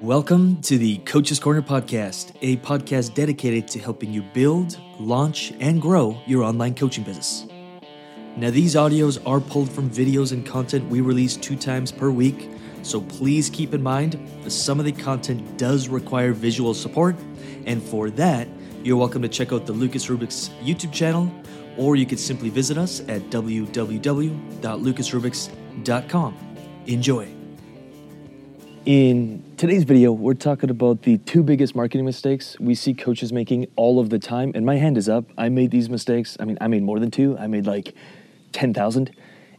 Welcome to the Coach's Corner podcast, a podcast dedicated to helping you build, launch, and grow your online coaching business. Now, these audios are pulled from videos and content we release two times per week, so please keep in mind that some of the content does require visual support, and for that, you're welcome to check out the Lucas Rubix YouTube channel, or you could simply visit us at www.lucasrubix.com. Enjoy. In today's video, we're talking about the two biggest marketing mistakes we see coaches making all of the time. And my hand is up. I made these mistakes. I mean, I made more than two. I made like 10,000.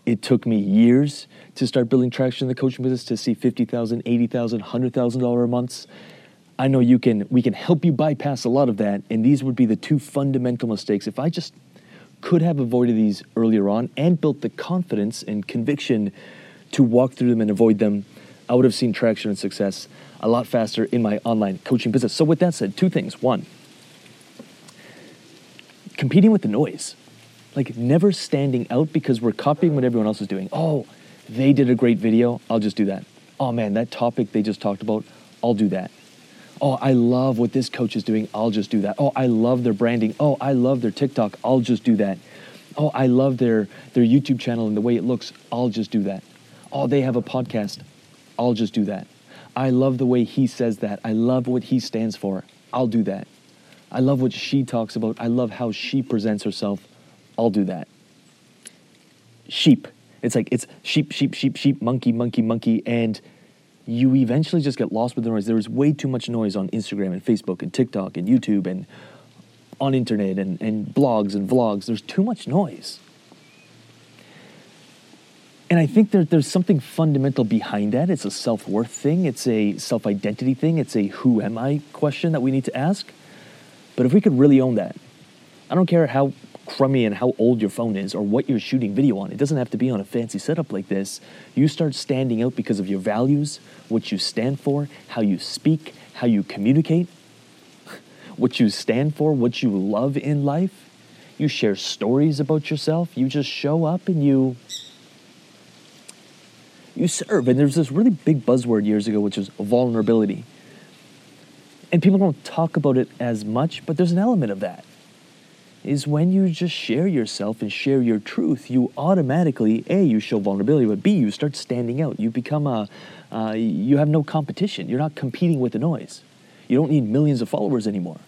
It took me years to start building traction in the coaching business to see 50,000, 80,000, 100,000 dollar a months. I know you can we can help you bypass a lot of that and these would be the two fundamental mistakes. If I just could have avoided these earlier on and built the confidence and conviction to walk through them and avoid them, I would have seen traction and success a lot faster in my online coaching business. So, with that said, two things. One, competing with the noise, like never standing out because we're copying what everyone else is doing. Oh, they did a great video, I'll just do that. Oh man, that topic they just talked about, I'll do that. Oh, I love what this coach is doing, I'll just do that. Oh, I love their branding. Oh, I love their TikTok, I'll just do that. Oh, I love their, their YouTube channel and the way it looks, I'll just do that. Oh, they have a podcast, I'll just do that. I love the way he says that. I love what he stands for. I'll do that. I love what she talks about. I love how she presents herself. I'll do that. Sheep. It's like it's sheep, sheep, sheep, sheep, monkey, monkey, monkey, and you eventually just get lost with the noise. There is way too much noise on Instagram and Facebook and TikTok and YouTube and on internet and, and blogs and vlogs. There's too much noise. And I think there, there's something fundamental behind that. It's a self worth thing, it's a self identity thing, it's a who am I question that we need to ask. But if we could really own that, I don't care how crummy and how old your phone is or what you're shooting video on, it doesn't have to be on a fancy setup like this. You start standing out because of your values, what you stand for, how you speak, how you communicate, what you stand for, what you love in life. You share stories about yourself, you just show up and you you serve. And there's this really big buzzword years ago, which was vulnerability. And people don't talk about it as much, but there's an element of that. Is when you just share yourself and share your truth, you automatically, A, you show vulnerability, but B, you start standing out. You become a, uh, you have no competition. You're not competing with the noise. You don't need millions of followers anymore.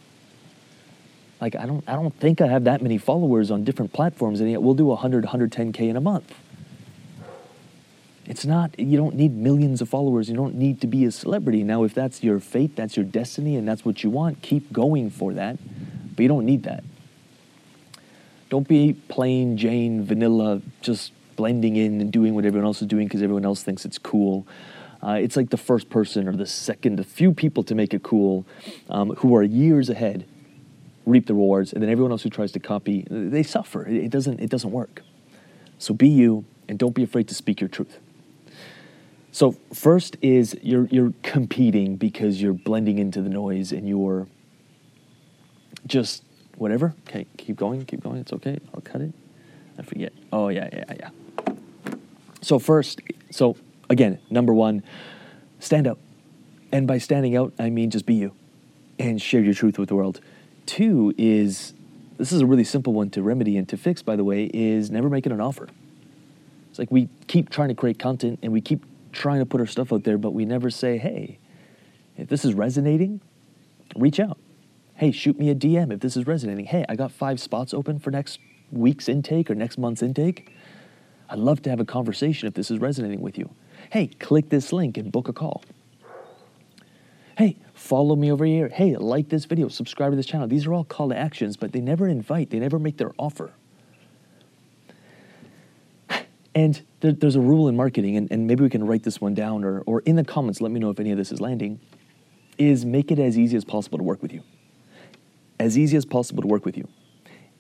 Like, I don't, I don't think I have that many followers on different platforms, and yet we'll do 100, 110K in a month. It's not, you don't need millions of followers. You don't need to be a celebrity. Now, if that's your fate, that's your destiny, and that's what you want, keep going for that. But you don't need that. Don't be plain Jane, vanilla, just blending in and doing what everyone else is doing because everyone else thinks it's cool. Uh, it's like the first person or the second, a few people to make it cool um, who are years ahead reap the rewards, and then everyone else who tries to copy, they suffer. It doesn't, it doesn't work. So be you, and don't be afraid to speak your truth. So first is you're you're competing because you're blending into the noise and you're just whatever. Okay, keep going, keep going. It's okay. I'll cut it. I forget. Oh yeah, yeah, yeah. So first, so again, number one, stand out. And by standing out, I mean just be you and share your truth with the world. Two is this is a really simple one to remedy and to fix, by the way, is never make it an offer. It's like we keep trying to create content and we keep trying to put our stuff out there, but we never say, hey, if this is resonating, reach out. Hey, shoot me a DM if this is resonating. Hey, I got five spots open for next week's intake or next month's intake. I'd love to have a conversation if this is resonating with you. Hey, click this link and book a call. Hey, follow me over here. Hey, like this video, subscribe to this channel. These are all call to actions, but they never invite, they never make their offer. And there, there's a rule in marketing, and, and maybe we can write this one down or, or in the comments, let me know if any of this is landing, is make it as easy as possible to work with you. As easy as possible to work with you.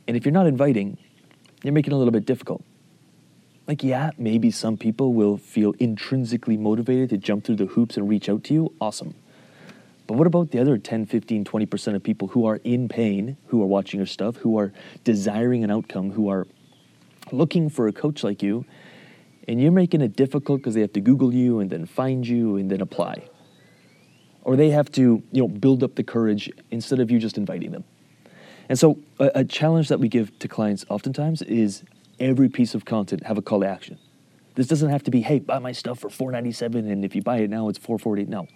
And if you're not inviting, you're making it a little bit difficult. Like, yeah, maybe some people will feel intrinsically motivated to jump through the hoops and reach out to you. Awesome. But what about the other 10, 15, 20% of people who are in pain, who are watching your stuff, who are desiring an outcome, who are looking for a coach like you, and you're making it difficult because they have to Google you and then find you and then apply. or they have to you know build up the courage instead of you just inviting them. And so a, a challenge that we give to clients oftentimes is every piece of content have a call to action. This doesn't have to be, hey, buy my stuff for $4.97 and if you buy it now it's $4.40. No.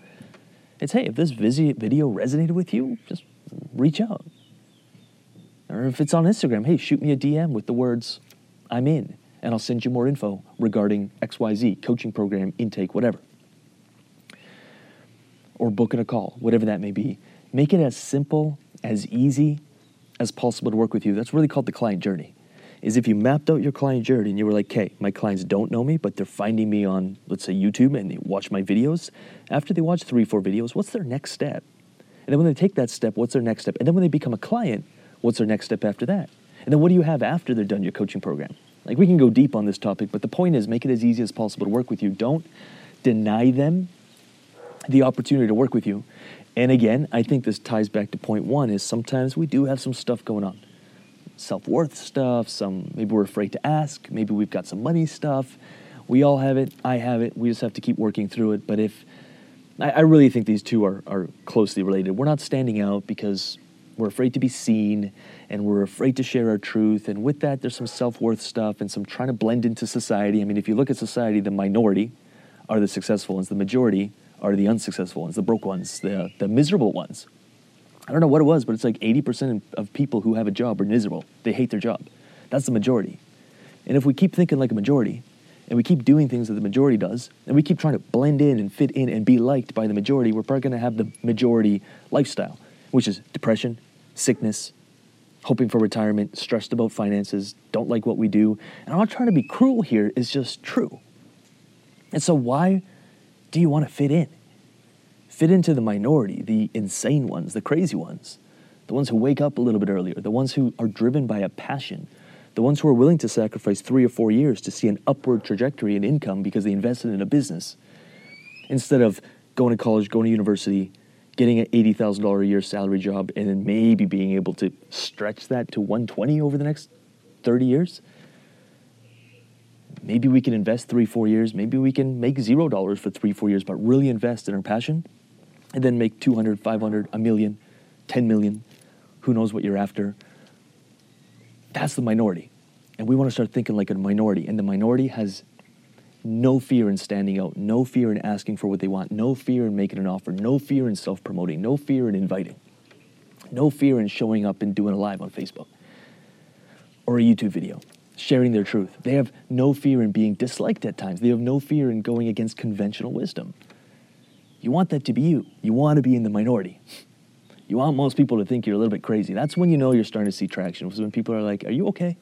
It's hey, if this video resonated with you, just reach out. Or if it's on Instagram, hey, shoot me a DM with the words, I'm in, and I'll send you more info regarding XYZ, coaching program, intake, whatever. Or booking a call, whatever that may be. Make it as simple, as easy as possible to work with you. That's really called the client journey. Is if you mapped out your client journey and you were like, okay, my clients don't know me, but they're finding me on, let's say, YouTube and they watch my videos. After they watch three, four videos, what's their next step? And then when they take that step, what's their next step? And then when they become a client, what's their next step after that? And then what do you have after they're done your coaching program? Like we can go deep on this topic, but the point is make it as easy as possible to work with you. Don't deny them the opportunity to work with you. And again, I think this ties back to point one is sometimes we do have some stuff going on. Self-worth stuff, some maybe we're afraid to ask, maybe we've got some money stuff. We all have it, I have it, we just have to keep working through it. But if I, I really think these two are, are closely related. We're not standing out because we're afraid to be seen and we're afraid to share our truth. And with that, there's some self worth stuff and some trying to blend into society. I mean, if you look at society, the minority are the successful ones, the majority are the unsuccessful ones, the broke ones, the, the miserable ones. I don't know what it was, but it's like 80% of people who have a job are miserable. They hate their job. That's the majority. And if we keep thinking like a majority, and we keep doing things that the majority does, and we keep trying to blend in and fit in and be liked by the majority, we're probably going to have the majority lifestyle, which is depression, sickness, hoping for retirement, stressed about finances, don't like what we do. And I'm not trying to be cruel here, it's just true. And so, why do you want to fit in? Fit into the minority, the insane ones, the crazy ones, the ones who wake up a little bit earlier, the ones who are driven by a passion, the ones who are willing to sacrifice three or four years to see an upward trajectory in income because they invested in a business instead of going to college, going to university, getting an $80,000 a year salary job and then maybe being able to stretch that to 120 over the next 30 years. Maybe we can invest three, four years. Maybe we can make zero dollars for three, four years, but really invest in our passion and then make 200, 500, a million, 10 million. Who knows what you're after? That's the minority. And we want to start thinking like a minority. And the minority has no fear in standing out, no fear in asking for what they want, no fear in making an offer, no fear in self promoting, no fear in inviting, no fear in showing up and doing a live on Facebook or a YouTube video, sharing their truth. They have no fear in being disliked at times, they have no fear in going against conventional wisdom. You want that to be you, you want to be in the minority. You want most people to think you're a little bit crazy. That's when you know you're starting to see traction. when people are like, Are you okay?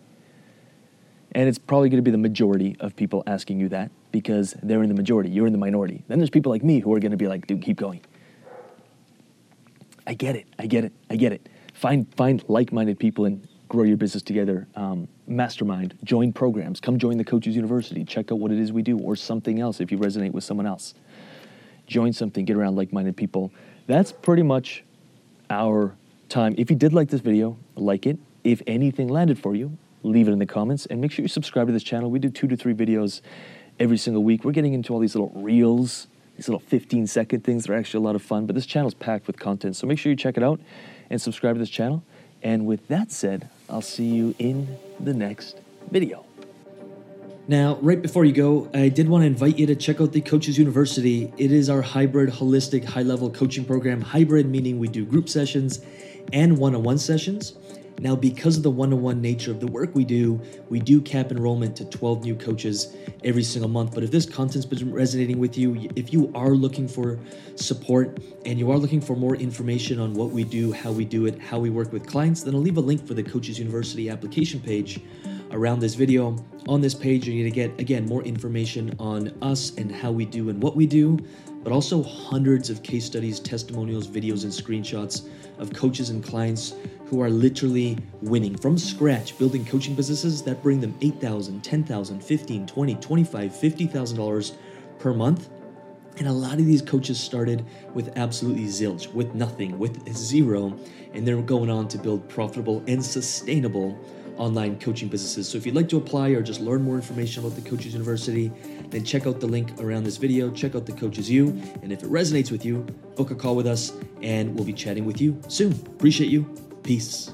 And it's probably going to be the majority of people asking you that because they're in the majority, you're in the minority. Then there's people like me who are going to be like, dude, keep going. I get it, I get it, I get it. Find, find like minded people and grow your business together. Um, mastermind, join programs, come join the Coaches University, check out what it is we do, or something else if you resonate with someone else. Join something, get around like minded people. That's pretty much our time. If you did like this video, like it. If anything landed for you, leave it in the comments and make sure you subscribe to this channel. We do two to three videos every single week. We're getting into all these little reels, these little 15 second things that are actually a lot of fun, but this channel is packed with content. So make sure you check it out and subscribe to this channel. And with that said, I'll see you in the next video. Now, right before you go, I did want to invite you to check out the Coaches University. It is our hybrid, holistic, high level coaching program. Hybrid meaning we do group sessions and one on one sessions. Now, because of the one on one nature of the work we do, we do cap enrollment to 12 new coaches every single month. But if this content's been resonating with you, if you are looking for support and you are looking for more information on what we do, how we do it, how we work with clients, then I'll leave a link for the Coaches University application page around this video. On this page, you're to get, again, more information on us and how we do and what we do, but also hundreds of case studies, testimonials, videos, and screenshots of coaches and clients who are literally winning from scratch, building coaching businesses that bring them $8,000, $10,000, $15,000, $20,000, $25,000, $50,000 per month. And a lot of these coaches started with absolutely zilch, with nothing, with zero, and they're going on to build profitable and sustainable online coaching businesses. So if you'd like to apply or just learn more information about the Coaches University, then check out the link around this video, check out the Coaches U, and if it resonates with you, book a call with us and we'll be chatting with you soon. Appreciate you. Peace.